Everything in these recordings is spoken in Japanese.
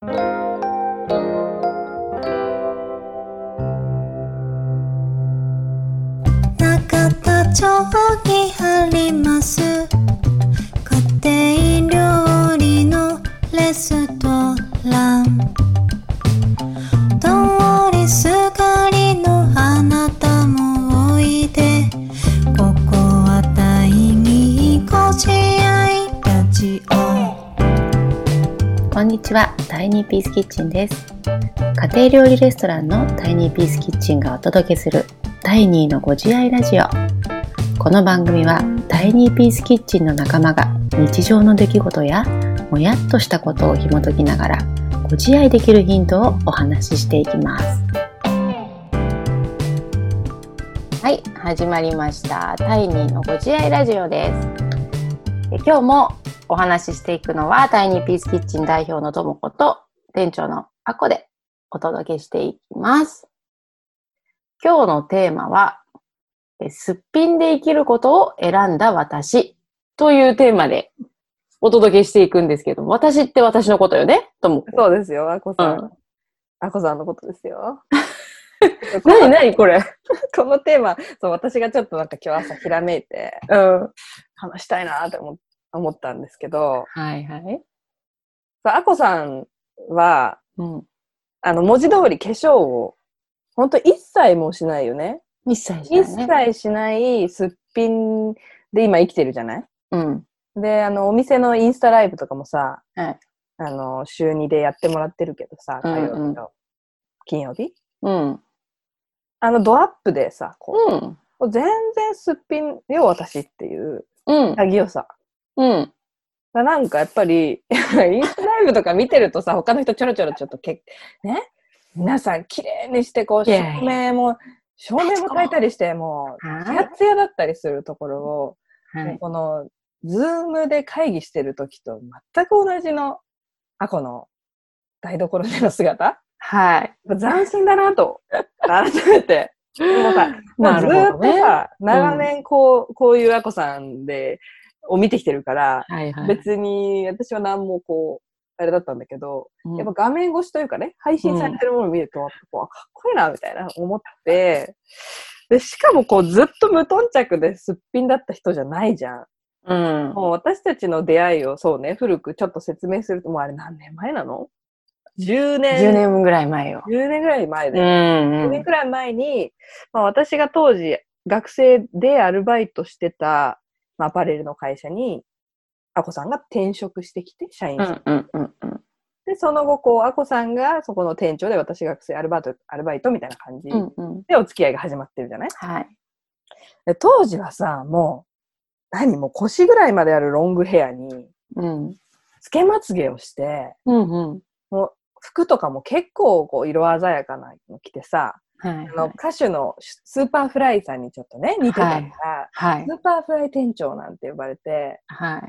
中田町にあります。こんにちは、タイニーピースキッチンです。家庭料理レストランのタイニーピースキッチンがお届けするタイニーのご自愛ラジオ。この番組はタイニーピースキッチンの仲間が日常の出来事やもやっとしたことを紐解きながらご自愛できるヒントをお話ししていきます。はい、始まりました。タイニーのご自愛ラジオです。え今日もお話ししていくのは、タイニーピースキッチン代表のともこと、店長のあこでお届けしていきます。今日のテーマは、えすっぴんで生きることを選んだ私というテーマでお届けしていくんですけども、私って私のことよね？ともこ。そうですよ、あこさん。うんあこさんのことですよ。なになにこれ？このテーマ、そう、私がちょっとなんか今日朝ひらめいてうん。話したいなって思思ったんですけど、はいはい。あこさんは、うん。あの、文字通り化粧を、ほんと一切もしないよね。一切し一ないね。切しないすっぴんで今生きてるじゃない？うん。で、あの、お店のインスタライブとかもさ、はい。あの、週2でやってもらってるけどさ、火曜日と金曜日？うん。あの、ドアップでさ、こう、うん。全然すっぴんよ、私っていう、うん。潔さ。うん。だなんかやっぱり、インスタライブとか見てるとさ、他の人ちょろちょろちょっとけ、ね？皆さん綺麗にして、こう、照明も、照明も変えたりして、もう、ツヤはい。ツヤだったりするところを、はい。この、ズームで会議してる時と全く同じの、あこの台所での姿はい。斬新だなと、改めて。もうさ、まあ、ずーっとさ、長年こう、こういうあこさんで、を見てきてるから、はいはい。別に私は何もこう、あれだったんだけど、うんやっぱ画面越しというかね、配信されてるものを見ると、こうあかっこいいな、みたいな思って、で、しかもこうずっと無頓着ですっぴんだった人じゃないじゃん。うん。もう私たちの出会いをそうね、古くちょっと説明すると、もうあれ何年前なの ?10 年。10年ぐらい前よ。10年ぐらい前で。うん10うん。年くらい前に、まあ、私が当時学生でアルバイトしてた、まあ、アパレルの会社に、アコさんが転職してきて、社員さん。うんうんうんうん。で、その後、こう、アコさんがそこの店長で私学生アルバイト、アルバイトみたいな感じうんうん。でお付き合いが始まってるじゃない？はい。で当時はさ、もう、何もう腰ぐらいまであるロングヘアに、うん。つけまつげをして、うんうん。もう服とかも結構こう色鮮やかなの着てさ、はい。あの歌手の Superfly さんにちょっとね、似てたから、はい。Superfly 店長なんて呼ばれて、はい。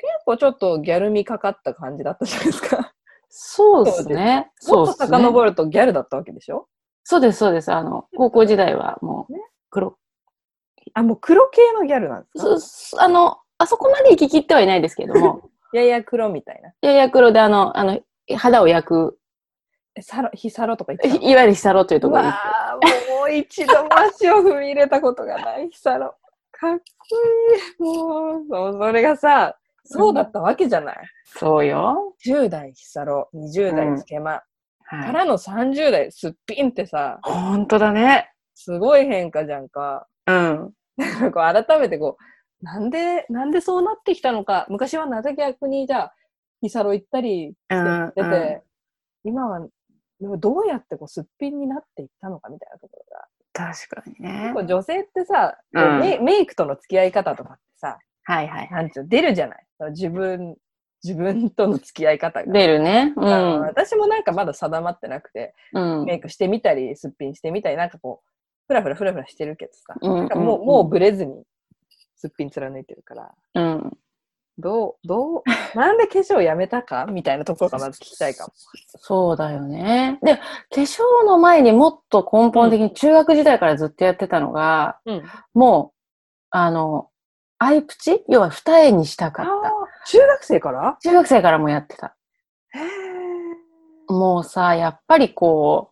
結構ちょっとギャル味かかった感じだったじゃないですか。そうですね。もっと。遡るとギャルだったわけでしょ？そうです、そうです。あの、高校時代はもうね、黒。あ、もう黒系のギャルなんですか？あの、あそこまで行き切ってはいないですけども、やや黒みたいな。やや黒であの、あの、肌を焼く、えサロ、ヒサロとか言ってたいいわゆるヒサロというとうころに行っわーもう一度も足を踏み入れたことがない ヒサロ。かっこいい。もう、そうそれがさ、そうだったわけじゃない。て。そうよ。10代ヒサロ、20代つけま、かはい。らの30代すっぴんってさ、本当だね。すごい変化じゃんか。うん。こう改めてこう、なんで、なんでそうなってきたのか、昔はなぜ逆にじゃあ、ヒサロ行ったりしてうんて今は、どうやってこうすっぴんになっていったのかみたいなところが。確かにね結。構女性ってさ、うんメメイクとの付き合い方とかってさ、はいはい。なんちゅう、出るじゃない自分、自分との付き合い方が。出るね。うん。私もなんかまだ定まってなくて、うん。メイクしてみたり、すっぴんしてみたり、なんかこう、ふらふらふらふらしてるけどさ、うんなんかもう、もうブレずに、すっぴん貫いてるから、うん。どう、どう、なんで化粧やめたか？みたいなところがまず聞きたいかも。そうだよね。で、化粧の前にもっと根本的に中学時代からずっとやってたのが、うん。もう、あの、アイプチ？要は二重にしたかった。中学生から？中学生からもやってた。もうさ、やっぱりこ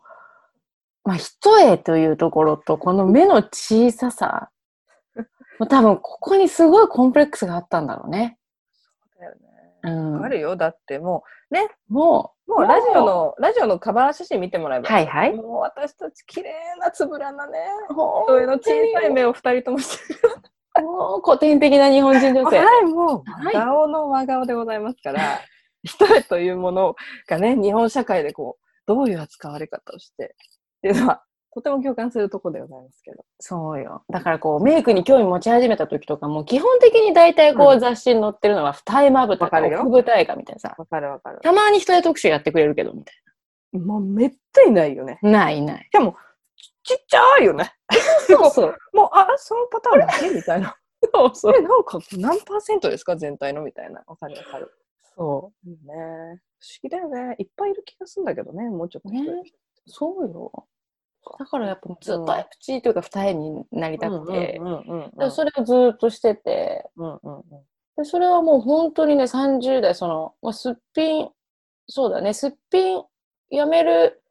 う、まあ、一重というところと、この目の小ささ、もう多分ここにすごいコンプレックスがあったんだろうね。あるよ。だってもう、ね、もう、もうラジオの、ラジオのカバー写真見てもらえば。はいはいもう私たち綺麗なつぶらなね、ほそういうの小さい目を二人ともしてる。もう古典的な日本人女性。はい、もう、顔の真顔でございますから、一重というものがね、日本社会でこう、どういう扱われ方をして、っていうのは、とても共感するところでございますけど。そうよ。だからこう、メイクに興味持ち始めた時とかも、基本的に大体こう、うん雑誌に載ってるのは二重まぶたかわかるよ奥二重かみたいなさ。わかるわかる。たまに一重特集やってくれるけど、みたいもうめったにないよね。な。ないない。しかも、ちっちゃいよね。そうそう。もう、あ、そのパターンだけみたいな。そうそえ、なんか何パーセントですか全体のみたいな。わかるわかる。そいいね。不思議だよね。いっぱいいる気がするんだけどね。もうちょっと。ねう。そうよ。だからやっぱずっとアイプチというか二重になりたくて、それをずっとしてて、うんうんうんでそれはもう本当にね、30代、その、まあ、すっぴん、そうだね、すっぴんやめる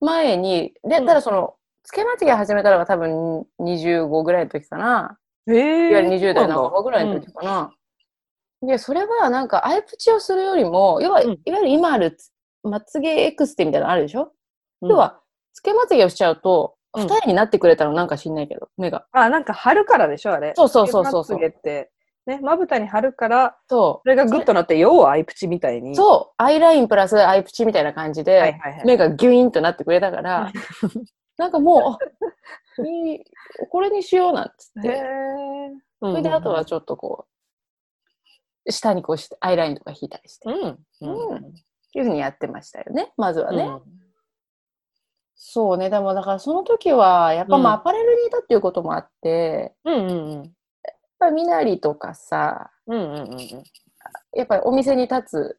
前に、で、うんただその、つけまつげ始めたのが多分25ぐらいの時かな。へえ。いわゆる20代半ばぐらいの時かな。で、それはなんか、アイプチをするよりも、要は、うん。いわゆる今あるつまつげエクステみたいなのあるでしょ、うん。要は、つけまつげをしちゃうと、うん二重になってくれたのなんか知んないけど、目が。あ、なんか貼るからでしょ、あれ。そうそうそうそうそうまつげって。ね、まぶたに貼るから、そう。それがグッとなって、要はアイプチみたいに。そう、アイラインプラスアイプチみたいな感じで、はいはいはい。目がギュイーンとなってくれたから、なんかもう、あいい、これにしようなんつって。。それであとはちょっとこう、下にこうして、アイラインとか引いたりして、うん。うんいうふうにやってましたよね、まずはね。うんそうね、でもだからその時は、やっぱまあうんアパレルにいたっていうこともあって、うんうんうん。やっぱり身なりとかさ、うんうんうんやっぱりお店に立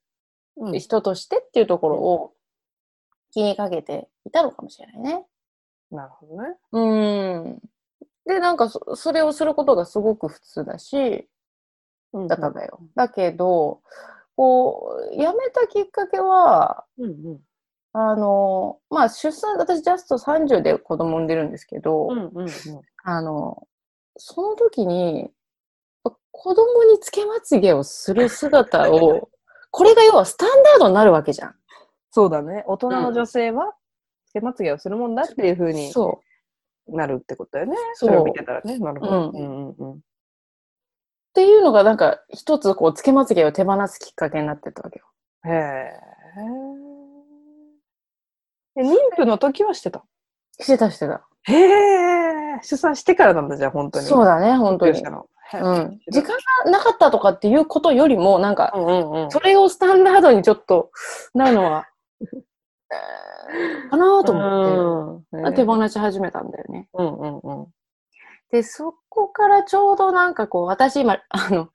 うん。つ人としてっていうところを気にかけていたのかもしれないね。なるほどね。うん。で、なんかそ、それをすることがすごく普通だし、うんだったんだよ。だけど、こう、辞めたきっかけは、うんうん。あの、まあ、出産、私ジャスト30で子供産んでるんですけど、うんうんうん。あの、その時に、子供につけまつげをする姿を、これが要はスタンダードになるわけじゃん。そうだね。大人の女性は、つけまつげをするもんだっていうふうにそなるってことだよね。それを見てたらね。なるほど。うんうんうんうん。っていうのがなんか一つこうつけまつげを手放すきっかけになってったわけよ。へえ。え妊婦の時はしてた？してたしてた。へえ。出産してからなんだ、じゃあ、本当に。そうだね、本当にうん。時間がなかったとかっていうことよりも、なんか。それをスタンダードにちょっとなるのは、え ーかなと思って、うん。手放し始めたんだよね。うんうんうん。で、そこからちょうどなんかこう、私今、あの、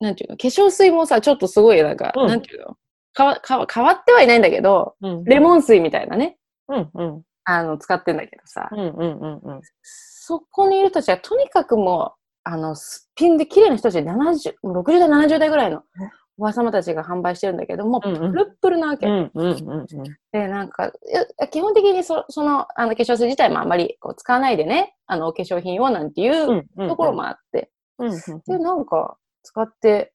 なんていうの、化粧水もさ、ちょっとすごいなんか、うんなんていうの？かわ、変わってはいないんだけど、うん。レモン水みたいなね、うんうん。あの、使ってんだけどさ、うんうんうん。うん。そこにいる人たちはとにかくもう、あの、すっぴんで綺麗な人たちで70、60代、70代ぐらいのおばさまたちが販売してるんだけども、うんうん。プルップルなわけ。うんうんうんで、なんか、基本的にそその、あの、化粧水自体もあんまりこう使わないでね、あの、お化粧品をなんていううん。ところもあって、うんうん。で、なんか、使って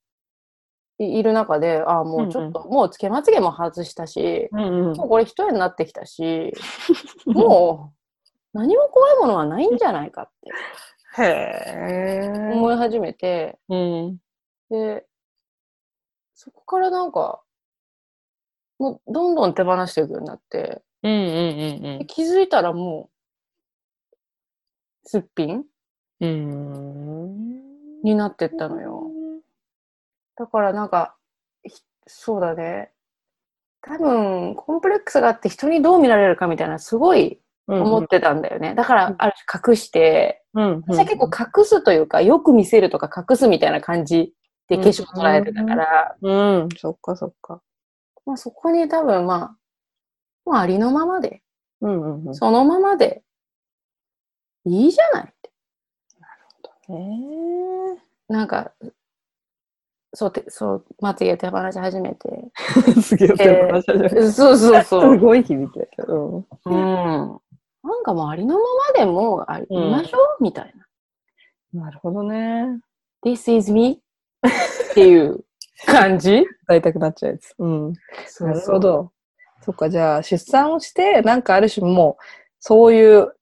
いいる中で、ああ、もうちょっと、もうつけまつげも外したし、うんうんもうこれ一重になってきたし、もう、何も怖いものはないんじゃないかってへえ。思い始めて、うん。で、そこからなんか、もうどんどん手放していくようになって、うんうんうんで気づいたらもう、すっぴんうん。うん。になってったのよ。だからなんか、ひそうだね。多分、コンプレックスがあって人にどう見られるかみたいな、すごい思ってたんだよね。だから、ある種隠して、うん。私は結構隠すというか、よく見せるとか隠すみたいな感じで化粧捉えてたから、うん。そっかそっか。まあそこに多分まあ、まあありのままで、うんうんうん。そのままで、いいじゃないって。へえ。なんか、そうて、そう、まつげ手放し始めて。すげえ、手放し始めたそうそうそすう。ごい響きだけど。うん。なんかもうありのままでもありましょう、みたいな。なるほどね。This is me っていう感じ？歌いたくなっちゃうやつ。うん。そうなるほ。ど。そっか、じゃあ、出産をして、なんかある種もう、そういう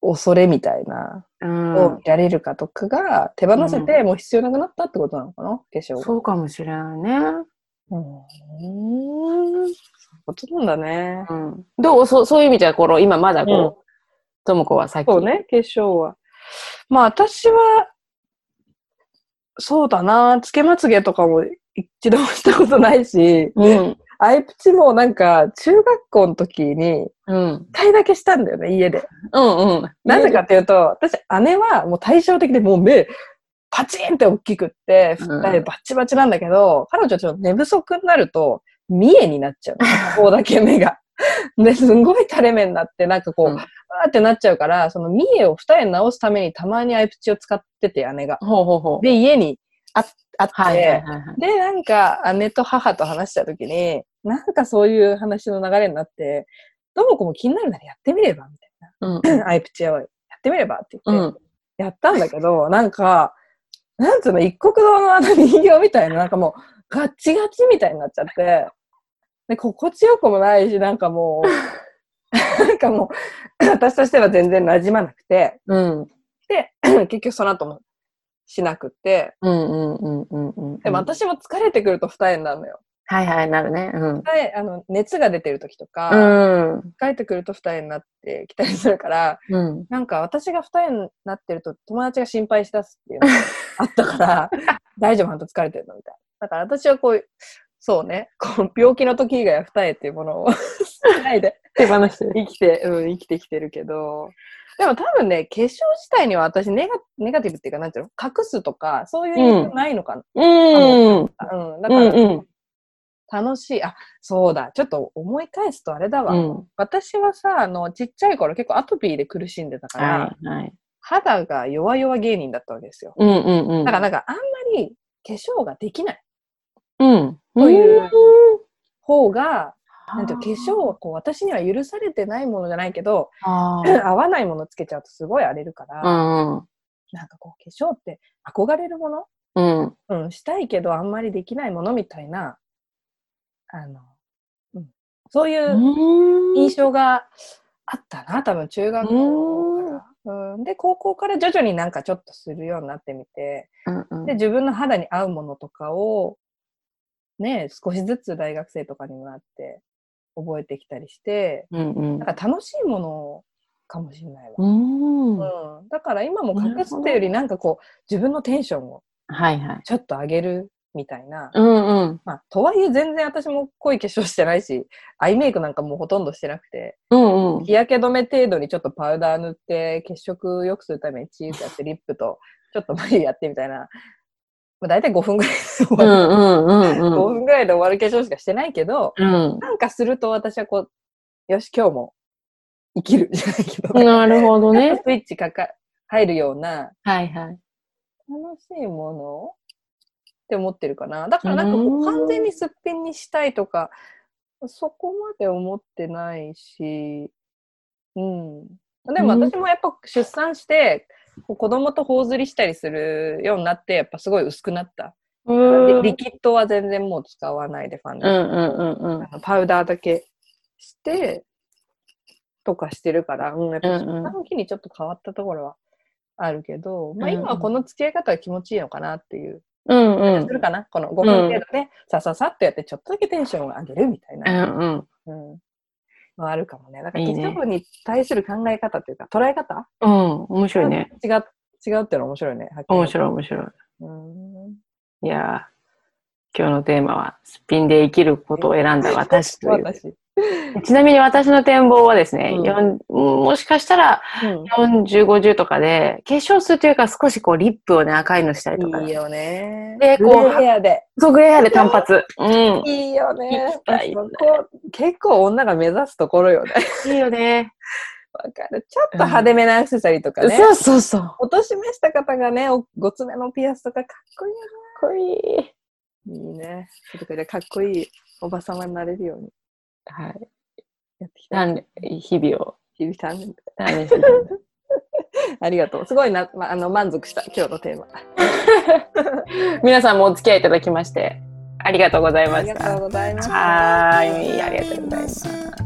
恐れみたいな、うんを見られるかとかが手放せて、もう必要なくなったってことなのかな？化粧が。そうかもしれないね。うーん。そういうことなんだね。うん、どう？そうそういう意味じゃ、この今まだこう、うんともこはさっき。そうね、化粧は。まあ、私は、そうだな、つけまつげとかも一度もしたことないし、うん。アイプチもなんか、中学校の時に、うん。一回だけしたんだよね、家で。うんうん。なぜかっていうと、私、姉はもう対照的でもう目、パチンって大きくって、うん二重バッチバチなんだけど、彼女ちょっと寝不足になると、三重になっちゃう。こうだけ目が。で、すんごい垂れ目になって、なんかこう、うんわーってなっちゃうから、その三重を二重に直すためにたまにアイプチを使ってて、姉が。ほうほうほう。で、家にああって、はいはいはいはい。で、なんか、姉と母と話したときに、なんかそういう話の流れになって、どうもこも気になるならやってみれば、みうん。たいな。アイプチをやってみればってう言って、ん。やったんだけど、なんか、なんつうの、一国堂のあの人形みたいな、なんかもう、ガッチガチみたいになっちゃって、で、心地よくもないし、なんかもう、なんかもう、私としては全然馴染まなくて、うん。で、結局その後もしなくって、うんうんうんうんうん。でも私も疲れてくると二重になるのよ。はいはい、なるね。うん。二重、あの、熱が出てる時とか、うん。疲れてくると二重になってきたりするから、うん。なんか私が二重になってると友達が心配しだすっていうのがあったから、大丈夫あんた疲れてるの？みたいな。だから私はこういう、そうね、こう病気の時以外は二重っていうものをしないで手放してる。生きて、うん、生きてきてるけど、でも多分ね、化粧自体には私ネガネガティブっていうか、なんていうの？隠すとか、そういう意味ないのかな。うん。うん。だうから、んうん。楽しい。あ、そうだ。ちょっと思い返すとあれだわ。うん。私はさ、あの、ちっちゃい頃結構アトピーで苦しんでたから、はいはい。肌が弱々芸人だったわけですよ。うんうんうん。だからなんかあんまり化粧ができないうん。といううん。方が、なんていうの化粧はこう私には許されてないものじゃないけど、合わないものつけちゃうとすごい荒れるから、うんなんかこう化粧って憧れるもの？うん。うん、したいけどあんまりできないものみたいな、あの、うん、そういううん。印象があったな、多分中学校から。うん、で、高校から徐々になんかちょっとするようになってみて、うんうん。で、自分の肌に合うものとかを、ね、少しずつ大学生とかにもなって覚えてきたりして、うんうんなんか楽しいものかもしれないわ。うん。うん、だから今も隠すっていうよりなんかこう自分のテンションを。ちょっと上げるみたいな。うんうん。まあ、とはいえ全然私も濃い化粧してないし、アイメイクなんかもうほとんどしてなくて、うんうん。日焼け止め程度にちょっとパウダー塗って、血色良くするためにチーズやって、リップとちょっと眉やってみたいな。まあ、大体5分ぐらいで終わる。うんうんうん5うん。分ぐらいで終わる化粧しかしてないけど、うん。なんかすると私はこう、よし、今日も生きるじゃないけど、なるほどね。スイッチかか、入るようなはいはい。楽しいものって思ってるかな。だからなんかこう完全にすっぴんにしたいとか、そこまで思ってないし、うん。でもうん私もやっぱ出産して、子供と頬ずりしたりするようになって、やっぱすごい薄くなった。うん。リリキッドは全然もう使わないでファンデパウダーだけして、とかしてるから、うん、やっぱうんうん。出産の日にちょっと変わったところはあるけど、まあうん。うん今はこの付き合い方が気持ちいいのかなっていう、うんうん。するかな？この5分程度で、さささっとやってちょっとだけテンションを上げるみたいな、うんうん。うん、のあるかもね。だからに対する考え方というか、捉え方？うん、面白いね。違う、違うっていうのは面白いね。面白い面白い。うんいやー、今日のテーマは、すっぴんで生きることを選んだ私という。私。ちなみに私の展望はですね、うんもしかしたらうん40、50とかで、化粧するというか少しこうリップをね、赤いのしたりとか。いいよね。でこうグレーヘアで。そう、グレーヘアで単発。うん。いいよねいそこ、結構女が目指すところよね。いいよね。わかる。ちょっと派手めなアクセサリーとかね。そうそうそう。かっお年めした方がね、おごつめのピアスとかかっこいいよこいい。いいね。それでかっこいいおばさまになれるようにはい。やってきた。日々を日々鍛錬鍛錬してありがとう。すごいな、ま、あの満足した、今日のテーマ。皆さんもお付き合いいただきまして、ありがとうございましたありがとう。ございます。はーい、ありがとうございます。